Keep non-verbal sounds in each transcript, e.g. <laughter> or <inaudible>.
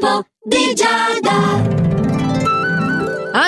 L'oroscopo di Giada.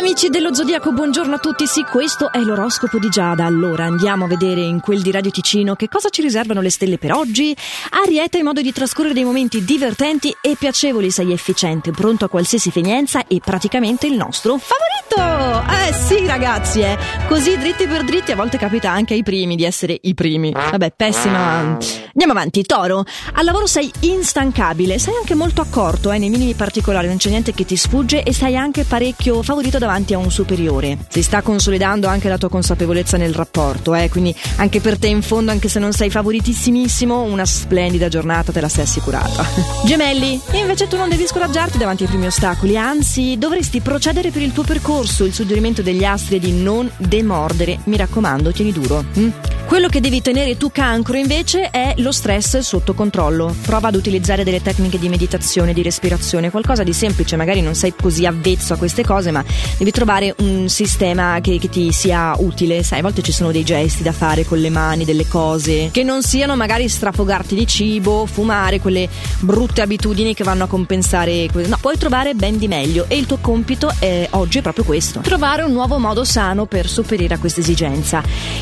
Amici dello Zodiaco, buongiorno a tutti. Sì, questo è l'oroscopo di Giada. Allora andiamo a vedere in quel di Radio Ticino che cosa ci riservano le stelle per oggi. Ariete hai modo di trascorrere dei momenti divertenti e piacevoli, sei efficiente, pronto a qualsiasi evenienza e praticamente il nostro favorito. Eh sì, ragazzi, eh. Così dritti per dritti a volte capita anche ai primi di essere i primi. Vabbè, pessima. Andiamo avanti. Toro, al lavoro sei instancabile, sei anche molto accorto, eh, nei minimi particolari, non c'è niente che ti sfugge e sei anche parecchio favorito davanti a un superiore. Si sta consolidando anche la tua consapevolezza nel rapporto, eh? quindi anche per te in fondo, anche se non sei favoritissimissimo, una splendida giornata te la sei assicurata. <laughs> Gemelli, invece tu non devi scoraggiarti davanti ai primi ostacoli, anzi dovresti procedere per il tuo percorso. Il suggerimento degli astri è di non demordere, mi raccomando, tieni duro. Hm? Quello che devi tenere tu cancro invece è lo stress sotto controllo. Prova ad utilizzare delle tecniche di meditazione, di respirazione, qualcosa di semplice, magari non sei così avvezzo a queste cose, ma devi trovare un sistema che, che, ti sia utile. Sai, a volte ci sono dei gesti da fare con le mani, delle cose che non siano magari strafogarti di cibo, fumare, quelle brutte abitudini che vanno a compensare. No, puoi trovare ben di meglio e il tuo compito è, oggi è proprio questo: trovare un nuovo modo sano per sopperire a questa esigenza.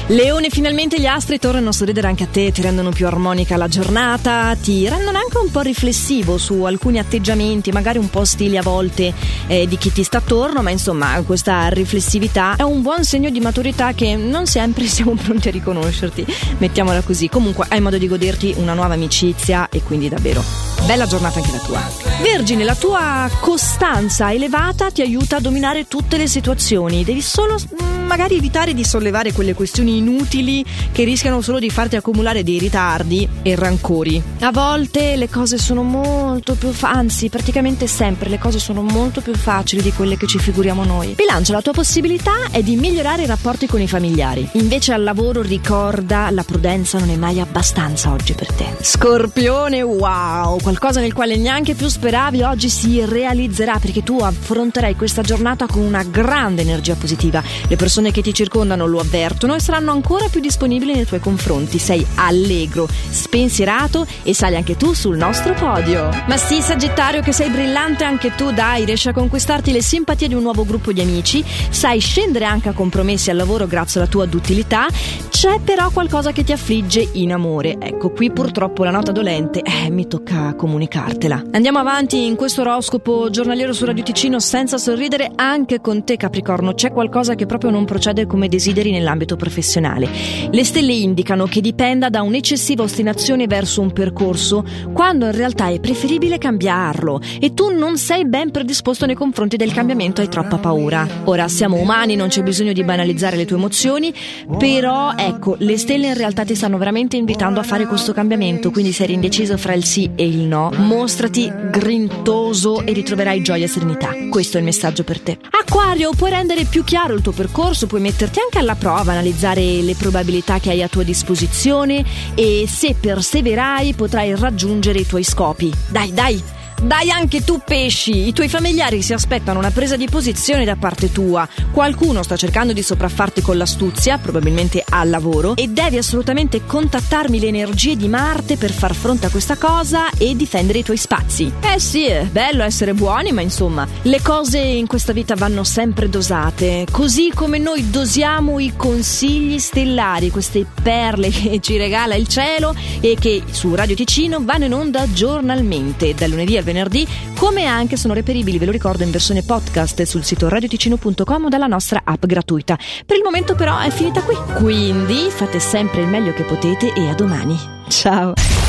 Leone, finalmente gli astri tornano a sorridere anche a te, ti rendono più armonica la giornata, ti rendono anche un po' riflessivo su alcuni atteggiamenti, magari un po' stili a volte eh, di chi ti sta attorno, ma insomma questa riflessività è un buon segno di maturità che non sempre <laughs> siamo pronti a riconoscerti, mettiamola così. Comunque hai modo di goderti una nuova amicizia e quindi davvero bella giornata anche la tua. Vergine, la tua costanza elevata ti aiuta a dominare tutte le situazioni, devi solo mm, magari evitare di sollevare quelle questioni inutili che rischiano solo di farti accumulare dei ritardi e rancori. A volte le cose sono molto più fa- anzi, praticamente sempre le cose sono molto più facili di quelle che ci figuriamo noi. Bilancia, la tua possibilità è di migliorare i rapporti con i familiari. Invece al lavoro ricorda la prudenza non è mai abbastanza oggi per te. Scorpione, wow, qualcosa nel quale neanche più speravi oggi si realizzerà perché tu affronterai questa giornata con una grande energia positiva. Le persone che ti circondano lo avvertono e saranno ancora più disponibili nei tuoi confronti. Sei allegro, spensierato e sali anche tu sul nostro podio. Ma sì, Sagittario, che sei brillante anche tu, dai, riesci a conquistarti le simpatie di un nuovo gruppo di amici, sai scendere anche a compromessi al lavoro grazie alla tua duttilità. C'è però qualcosa che ti affligge in amore. Ecco, qui purtroppo la nota dolente, eh, mi tocca comunicartela. Andiamo avanti in questo oroscopo giornaliero su Radio Ticino senza sorridere anche con te Capricorno. C'è qualcosa che proprio non procede come desideri nell'ambito professionale. Le stelle indicano che dipenda da un'eccessiva ostinazione verso un percorso quando in realtà è preferibile cambiarlo e tu non sei ben predisposto nei confronti del cambiamento, hai troppa paura. Ora siamo umani, non c'è bisogno di banalizzare le tue emozioni, però ecco, le stelle in realtà ti stanno veramente invitando a fare questo cambiamento, quindi se eri indeciso fra il sì e il no, mostrati grintoso e ritroverai gioia e serenità. Questo è il messaggio per te. Acquario, puoi rendere più chiaro il tuo percorso, puoi metterti anche alla prova, analizzare le probabilità che hai a tua disposizione e se perseverai potrai raggiungere i tuoi scopi. Dai, dai! Dai anche tu pesci, i tuoi familiari si aspettano una presa di posizione da parte tua. Qualcuno sta cercando di sopraffarti con l'astuzia, probabilmente al lavoro, e devi assolutamente contattarmi le energie di Marte per far fronte a questa cosa e difendere i tuoi spazi. Eh sì, è bello essere buoni, ma insomma, le cose in questa vita vanno sempre dosate, così come noi dosiamo i consigli stellari, queste perle che ci regala il cielo e che su Radio Ticino vanno in onda giornalmente, dal lunedì al venerdì, come anche sono reperibili, ve lo ricordo, in versione podcast sul sito radioticino.com o dalla nostra app gratuita. Per il momento però è finita qui, quindi fate sempre il meglio che potete e a domani. Ciao!